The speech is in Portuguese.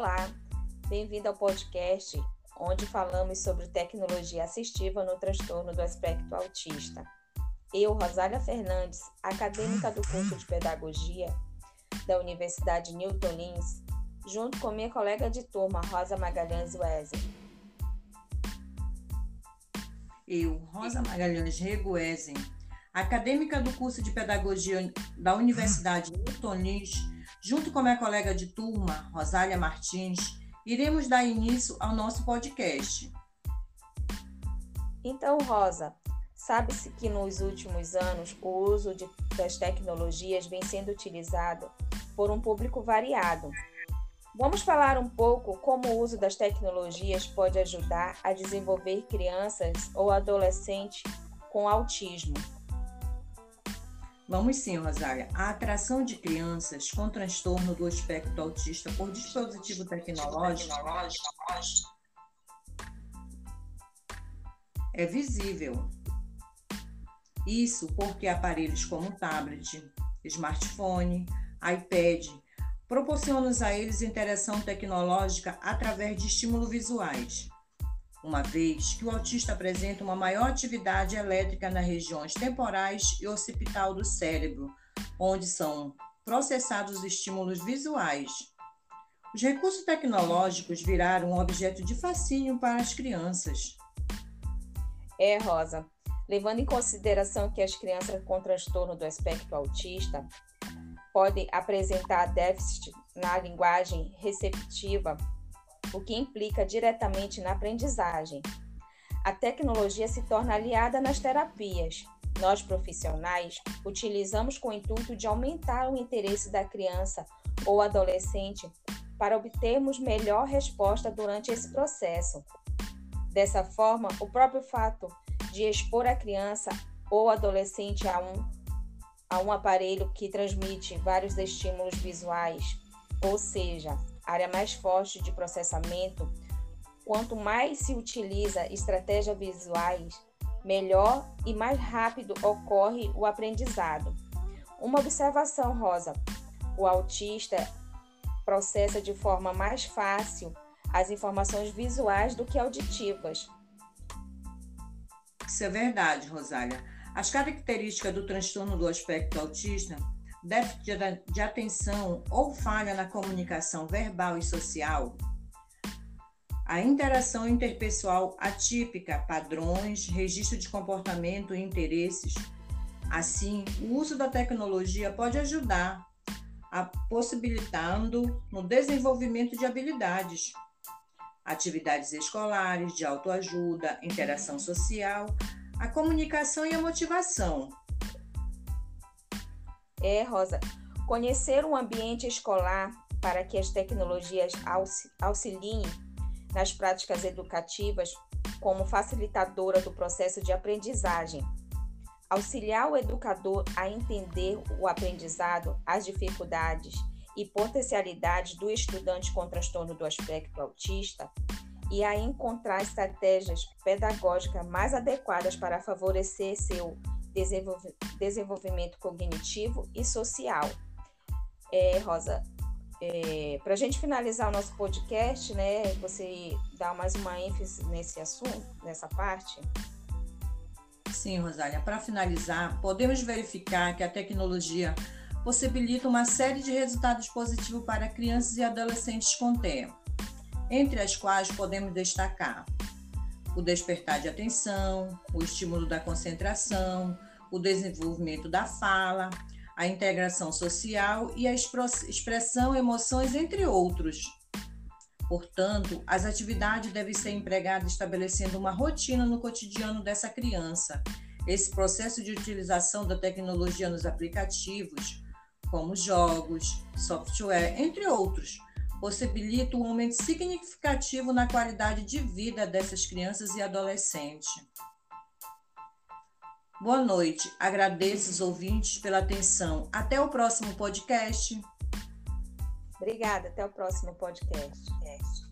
Olá, bem-vindo ao podcast onde falamos sobre tecnologia assistiva no transtorno do aspecto autista. Eu, Rosália Fernandes, acadêmica do curso de Pedagogia da Universidade Newton Lins, junto com minha colega de turma, Rosa Magalhães Wesley. Eu, Rosa Magalhães Reguesen, acadêmica do curso de Pedagogia da Universidade Newton Lins, junto com minha colega de turma, Rosália Martins, iremos dar início ao nosso podcast. Então, Rosa, sabe-se que nos últimos anos o uso de, das tecnologias vem sendo utilizado por um público variado. Vamos falar um pouco como o uso das tecnologias pode ajudar a desenvolver crianças ou adolescentes com autismo. Vamos sim, Rosália. A atração de crianças com transtorno do espectro autista por dispositivo tecnológico é visível. Isso porque aparelhos como tablet, smartphone, iPad proporcionam a eles interação tecnológica através de estímulos visuais uma vez que o autista apresenta uma maior atividade elétrica nas regiões temporais e occipital do cérebro, onde são processados estímulos visuais. Os recursos tecnológicos viraram um objeto de fascínio para as crianças. É, Rosa, levando em consideração que as crianças com transtorno do espectro autista podem apresentar déficit na linguagem receptiva o que implica diretamente na aprendizagem. A tecnologia se torna aliada nas terapias. Nós, profissionais, utilizamos com o intuito de aumentar o interesse da criança ou adolescente para obtermos melhor resposta durante esse processo. Dessa forma, o próprio fato de expor a criança ou adolescente a um, a um aparelho que transmite vários estímulos visuais, ou seja, área mais forte de processamento, quanto mais se utiliza estratégias visuais, melhor e mais rápido ocorre o aprendizado. Uma observação, Rosa: o autista processa de forma mais fácil as informações visuais do que auditivas. Isso é verdade, Rosália. As características do transtorno do aspecto autista déficit de atenção ou falha na comunicação verbal e social, a interação interpessoal atípica, padrões, registro de comportamento e interesses. Assim, o uso da tecnologia pode ajudar a possibilitando no desenvolvimento de habilidades, atividades escolares, de autoajuda, interação social, a comunicação e a motivação, é, Rosa, conhecer um ambiente escolar para que as tecnologias auxiliem nas práticas educativas como facilitadora do processo de aprendizagem. Auxiliar o educador a entender o aprendizado, as dificuldades e potencialidades do estudante com transtorno do aspecto autista e a encontrar estratégias pedagógicas mais adequadas para favorecer seu desenvolvimento cognitivo e social. É, Rosa, é, para a gente finalizar o nosso podcast, né, você dá mais uma ênfase nesse assunto, nessa parte? Sim, Rosália. Para finalizar, podemos verificar que a tecnologia possibilita uma série de resultados positivos para crianças e adolescentes com TEA, entre as quais podemos destacar o despertar de atenção, o estímulo da concentração, o desenvolvimento da fala, a integração social e a expressão emoções, entre outros. Portanto, as atividades devem ser empregadas estabelecendo uma rotina no cotidiano dessa criança. Esse processo de utilização da tecnologia nos aplicativos, como jogos, software, entre outros, possibilita um aumento significativo na qualidade de vida dessas crianças e adolescentes. Boa noite. Agradeço os ouvintes pela atenção. Até o próximo podcast. Obrigada. Até o próximo podcast.